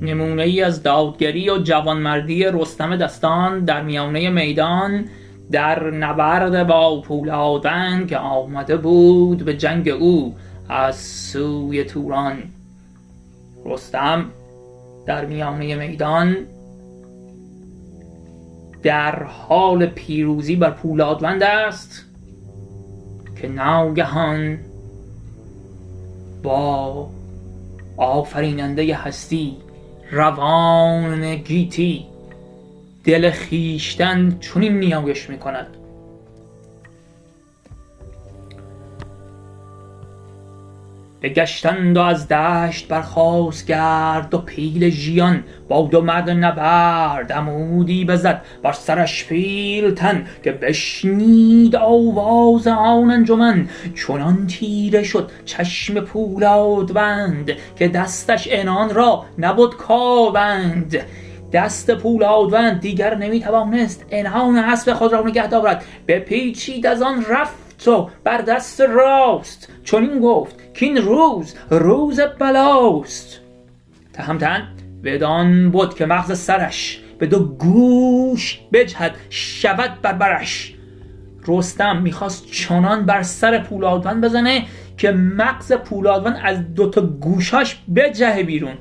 نمونه ای از داودگری و جوانمردی رستم دستان در میانه میدان در نبرد با پولادن که آمده بود به جنگ او از سوی توران. رستم در میانه میدان در حال پیروزی بر پولادوند است که ناگهان با آفریننده هستی روان گیتی دل خویشتن چنین نیایش می‌کند. بگشتند و از دشت برخاست گرد و پیل ژیان. با دو مرد نبرد عمودی بزد بر سرش پیلتن که بشنید آواز آن انجمن. چنان تیره شد چشم پولادوند که دستش عنان را نبد کاوند دست پولادوند دیگر نمی‌توانست عنان اسب خود را نگه دارد. بپیچید از آن رفت و بر دست راست. چنین گفت کاین روز روز بلاست. تهمتن بدان بد که مغز سرش به دو گوش بجهد شود بر برش رستم می‌خواست چنان بر سر پولادوند بزنه که مغز پولادوند از دوتا گوشاش بجهه بیرون.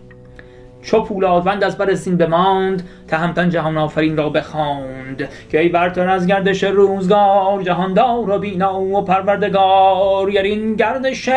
چو پولادوند از بر زین بماند تهمتن جهان آفرین را بخواند. که ای برتر از گردش روزگار جهاندار و بینا و پروردگار گر این گردش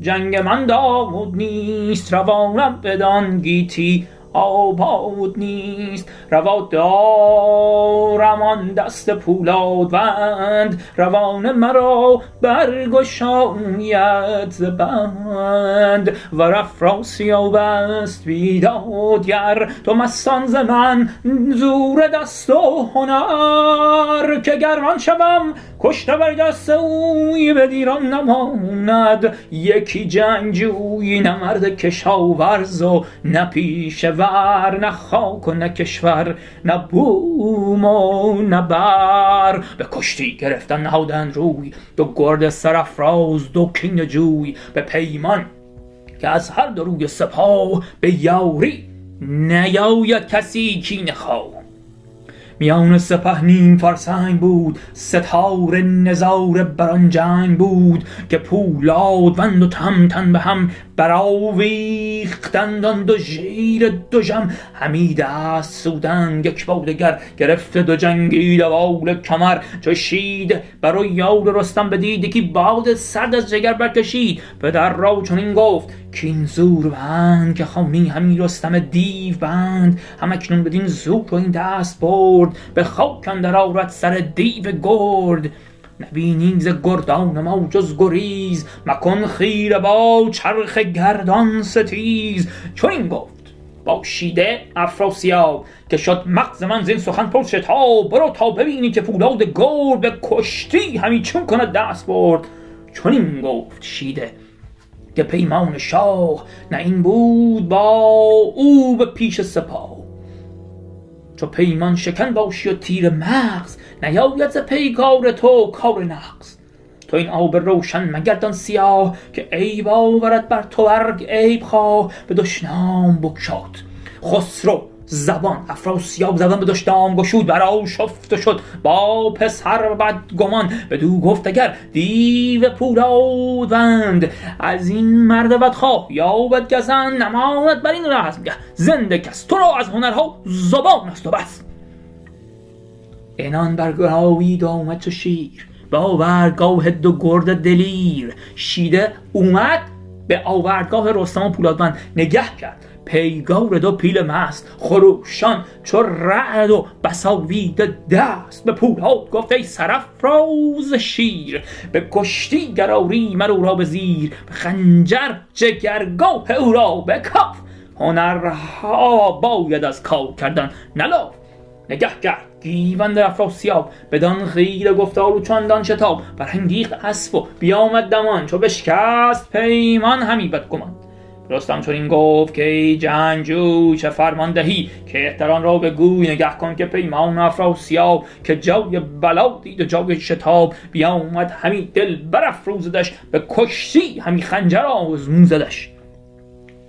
جنگ من داد نیست روانم بدان گیتی آباد نیست. روا دارم آن دست پولادوند. روان مرا برگشاید ز بند. ور افراسیاب است بیدادگر تو مستان ز من زور دست و هنر. که گر من شوم کشته بر دست اوی به دیران نماند. یکی جنگجوی نه مرد کشاورز و نه پیشه ور نه خاک و نه کشور نه بوم و نه بر. به کشتی گرفتن نهادند روی دو گرد سرافراز دو کینه جوی. به پیمان که از هر دو روی سپاه به یاری نیاید کسی کینه خواه میان سپه نیم فرسنگ بود ستاره نظاره بر آن جنگ بود که پولادوند و تهمتن به هم برآویختند آن دو ژییر دژم همی دست سودند یک با دگر گرفته دو جنگی دوال کمر. چو بر یال رستم بدید یکی باد سرد از جگر برکشید. پدر را چنین گفت کاین زوربند که خوانی همی رستم دیو بند. هم اکنون بدین زور و این دستبرد به خاک اندر آرد سر دیو گرد. نبینی ز گردان ما جز گریز مکن خیره با چرخ گردان ستیز. چنین گفت با شیده افراسیاب که شد مغز من زین سخن پر شتاب. برو تا ببینی که پولاد گرد به کشتی همی چون کند دستبرد چنین گفت شیده که پیمان شاه نه این بود با او به پیش سپاه. چو پیمان شکن باشی و تیر مغز نیاید ز پیگار تو کار نغز تو این آب روشن مگردان سیاه که عیب آورد بر تو ار عیب خواه به دشنام بگشاد. خسرو زبان افراسیاب زبان به دشنام گشود برآشفته شد با پسر بدگمان بدو گفت اگر دیو پولادوند از این مرد بدخواه یابد گزند نماند بر این رزمگه. زنده کس تو را از هنرها زبان است و بس. عنان برگرایید و آمد چو شیر به آوردگاه دو گرد دلیر. شیده اومد به آوردگاه رستم و پولادوند. نگه کرد پیگار دو پیل مست. خروشان چو رعد و بس آویده دست. به پولاد گفت ای سرافراز شیر به کشتی گر آری مر او را به زیر. به خنجر جگرگاه او را به کاف هنرها باید از کار کردن نه لاف نگه کرد گیوند افراسیاب بدان خیره گفتار و چندان شتاب برانگیخت اسپ و بیامد دمان چو بشکست پیمان همی بدگمان. رستم چنین گفت کای جنگجوی چه فرمان دهی؟ کهتران را بگوی نگه کن که پیمان افراسیاب که جای بلا دید و جای شتاب. بیامد همی دل برافروزدش به کشتی همی خنجر آزمودش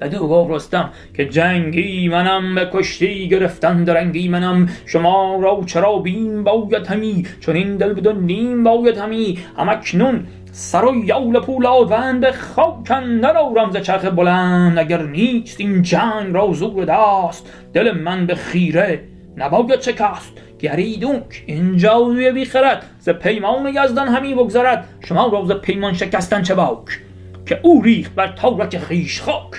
بدو گفت رستم که جنگی منم به کشتی گرفتن درنگی منم شما را چرا بیم باید همی چون این دل بدون نیم باید همی هم اکنون سر و یال پولادوند به خاک آرم ز چرخ بلند اگر نیست این جنگ را زور دست دل من به خیره نباید شکست گریدونک این جادوی بی خرد ز پیمان یزدان همی بگذرد شما را ز پیمان شکستن چه باک که او ریخت بر تارک خویش خاک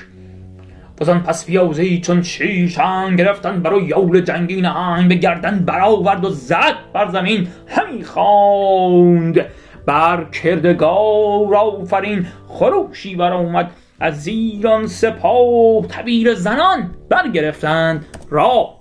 وزان پس پیازه چون شیر چنگ گرفتن برو یول جنگی نهنگ به گردن برآورد و زد بر زمین. همی خواند. بر کردگار آفرین. خروشی برآمد از ایران سپاه تبیر زنان برگرفتند. راه